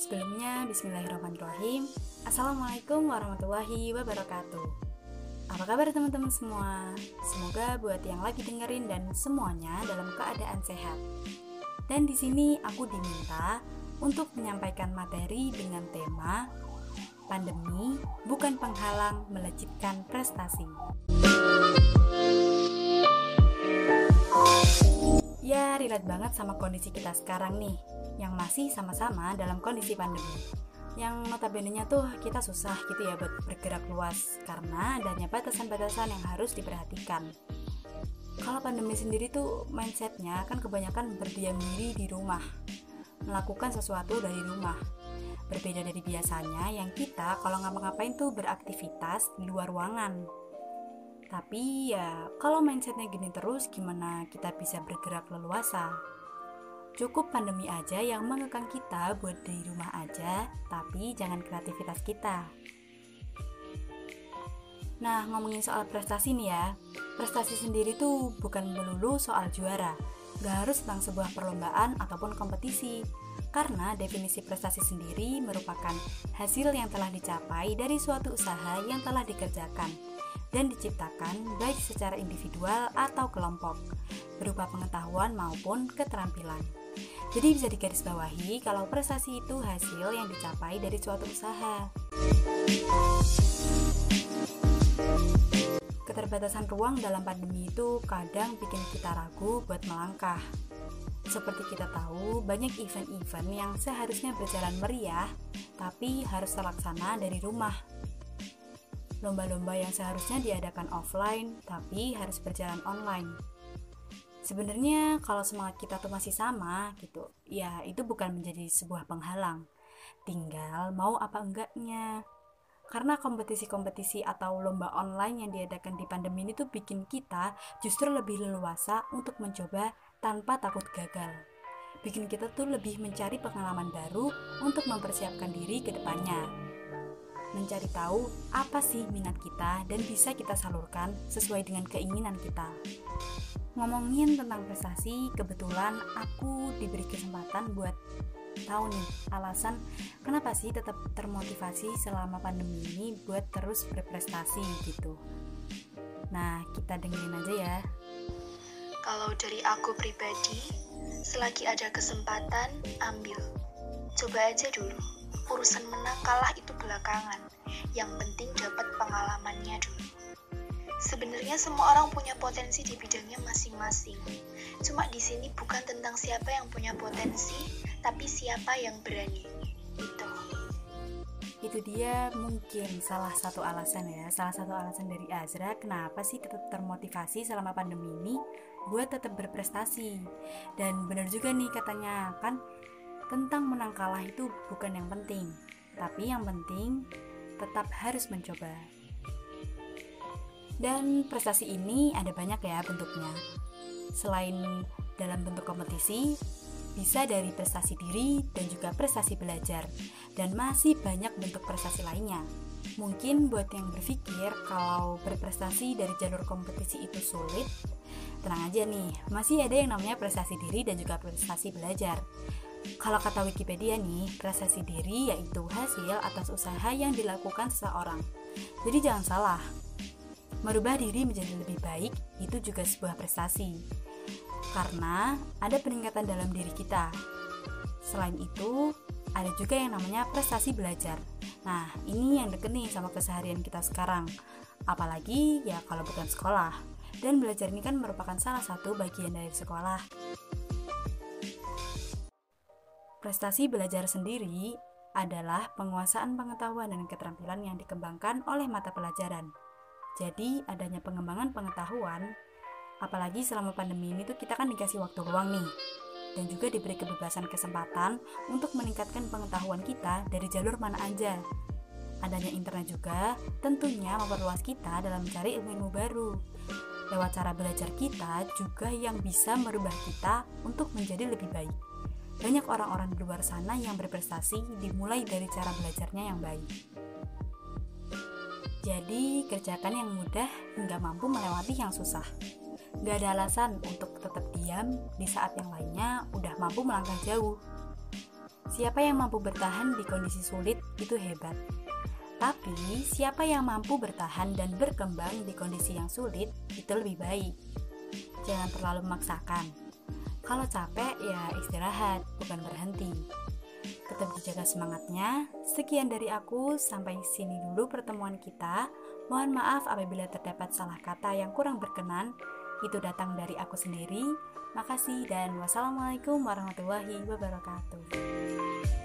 Sebelumnya, bismillahirrahmanirrahim. Assalamualaikum warahmatullahi wabarakatuh. Apa kabar teman-teman semua? Semoga buat yang lagi dengerin dan semuanya dalam keadaan sehat. Dan di sini aku diminta untuk menyampaikan materi dengan tema Pandemi bukan penghalang melejitkan prestasi. Ya, relate banget sama kondisi kita sekarang nih yang masih sama-sama dalam kondisi pandemi. Yang notabene-nya tuh kita susah gitu ya buat bergerak luas karena adanya batasan-batasan yang harus diperhatikan. Kalau pandemi sendiri tuh mindsetnya kan kebanyakan berdiam diri di rumah, melakukan sesuatu dari rumah. Berbeda dari biasanya yang kita kalau ngapa-ngapain tuh beraktivitas di luar ruangan. Tapi ya kalau mindsetnya gini terus gimana kita bisa bergerak leluasa? Cukup pandemi aja yang mengekang kita buat di rumah aja, tapi jangan kreativitas kita. Nah, ngomongin soal prestasi nih ya. Prestasi sendiri tuh bukan melulu soal juara. Gak harus tentang sebuah perlombaan ataupun kompetisi. Karena definisi prestasi sendiri merupakan hasil yang telah dicapai dari suatu usaha yang telah dikerjakan dan diciptakan baik secara individual atau kelompok, berupa pengetahuan maupun keterampilan. Jadi bisa digarisbawahi kalau prestasi itu hasil yang dicapai dari suatu usaha. Keterbatasan ruang dalam pandemi itu kadang bikin kita ragu buat melangkah. Seperti kita tahu, banyak event-event yang seharusnya berjalan meriah, tapi harus terlaksana dari rumah. Lomba-lomba yang seharusnya diadakan offline, tapi harus berjalan online sebenarnya kalau semangat kita tuh masih sama gitu ya itu bukan menjadi sebuah penghalang. Tinggal mau apa enggaknya. Karena kompetisi-kompetisi atau lomba online yang diadakan di pandemi ini tuh bikin kita justru lebih leluasa untuk mencoba tanpa takut gagal. Bikin kita tuh lebih mencari pengalaman baru untuk mempersiapkan diri ke depannya. Mencari tahu apa sih minat kita dan bisa kita salurkan sesuai dengan keinginan kita ngomongin tentang prestasi, kebetulan aku diberi kesempatan buat tahu nih alasan kenapa sih tetap termotivasi selama pandemi ini buat terus berprestasi gitu. Nah, kita dengerin aja ya. Kalau dari aku pribadi, selagi ada kesempatan, ambil. Coba aja dulu. Urusan menang kalah itu belakangan. Yang penting dapat pengalamannya dulu. Sebenarnya semua orang punya potensi di bidangnya masing-masing. Cuma di sini bukan tentang siapa yang punya potensi, tapi siapa yang berani. Itu. Itu dia mungkin salah satu alasan ya, salah satu alasan dari Azra kenapa sih tetap termotivasi selama pandemi ini buat tetap berprestasi. Dan benar juga nih katanya kan tentang menang kalah itu bukan yang penting, tapi yang penting tetap harus mencoba. Dan prestasi ini ada banyak ya bentuknya. Selain dalam bentuk kompetisi, bisa dari prestasi diri dan juga prestasi belajar, dan masih banyak bentuk prestasi lainnya. Mungkin buat yang berpikir kalau berprestasi dari jalur kompetisi itu sulit, tenang aja nih, masih ada yang namanya prestasi diri dan juga prestasi belajar. Kalau kata Wikipedia nih, prestasi diri yaitu hasil atas usaha yang dilakukan seseorang. Jadi jangan salah, Merubah diri menjadi lebih baik itu juga sebuah prestasi. Karena ada peningkatan dalam diri kita. Selain itu, ada juga yang namanya prestasi belajar. Nah, ini yang deket nih sama keseharian kita sekarang. Apalagi ya kalau bukan sekolah. Dan belajar ini kan merupakan salah satu bagian dari sekolah. Prestasi belajar sendiri adalah penguasaan pengetahuan dan keterampilan yang dikembangkan oleh mata pelajaran. Jadi adanya pengembangan pengetahuan, apalagi selama pandemi ini tuh kita kan dikasih waktu luang nih, dan juga diberi kebebasan kesempatan untuk meningkatkan pengetahuan kita dari jalur mana aja. Adanya internet juga tentunya memperluas kita dalam mencari ilmu-ilmu baru. Lewat cara belajar kita juga yang bisa merubah kita untuk menjadi lebih baik. Banyak orang-orang di luar sana yang berprestasi dimulai dari cara belajarnya yang baik. Jadi, kerjakan yang mudah hingga mampu melewati yang susah. Gak ada alasan untuk tetap diam di saat yang lainnya udah mampu melangkah jauh. Siapa yang mampu bertahan di kondisi sulit itu hebat. Tapi, siapa yang mampu bertahan dan berkembang di kondisi yang sulit itu lebih baik. Jangan terlalu memaksakan. Kalau capek, ya istirahat, bukan berhenti. Tetap dijaga semangatnya. Sekian dari aku, sampai sini dulu pertemuan kita. Mohon maaf apabila terdapat salah kata yang kurang berkenan. Itu datang dari aku sendiri. Makasih dan wassalamualaikum warahmatullahi wabarakatuh.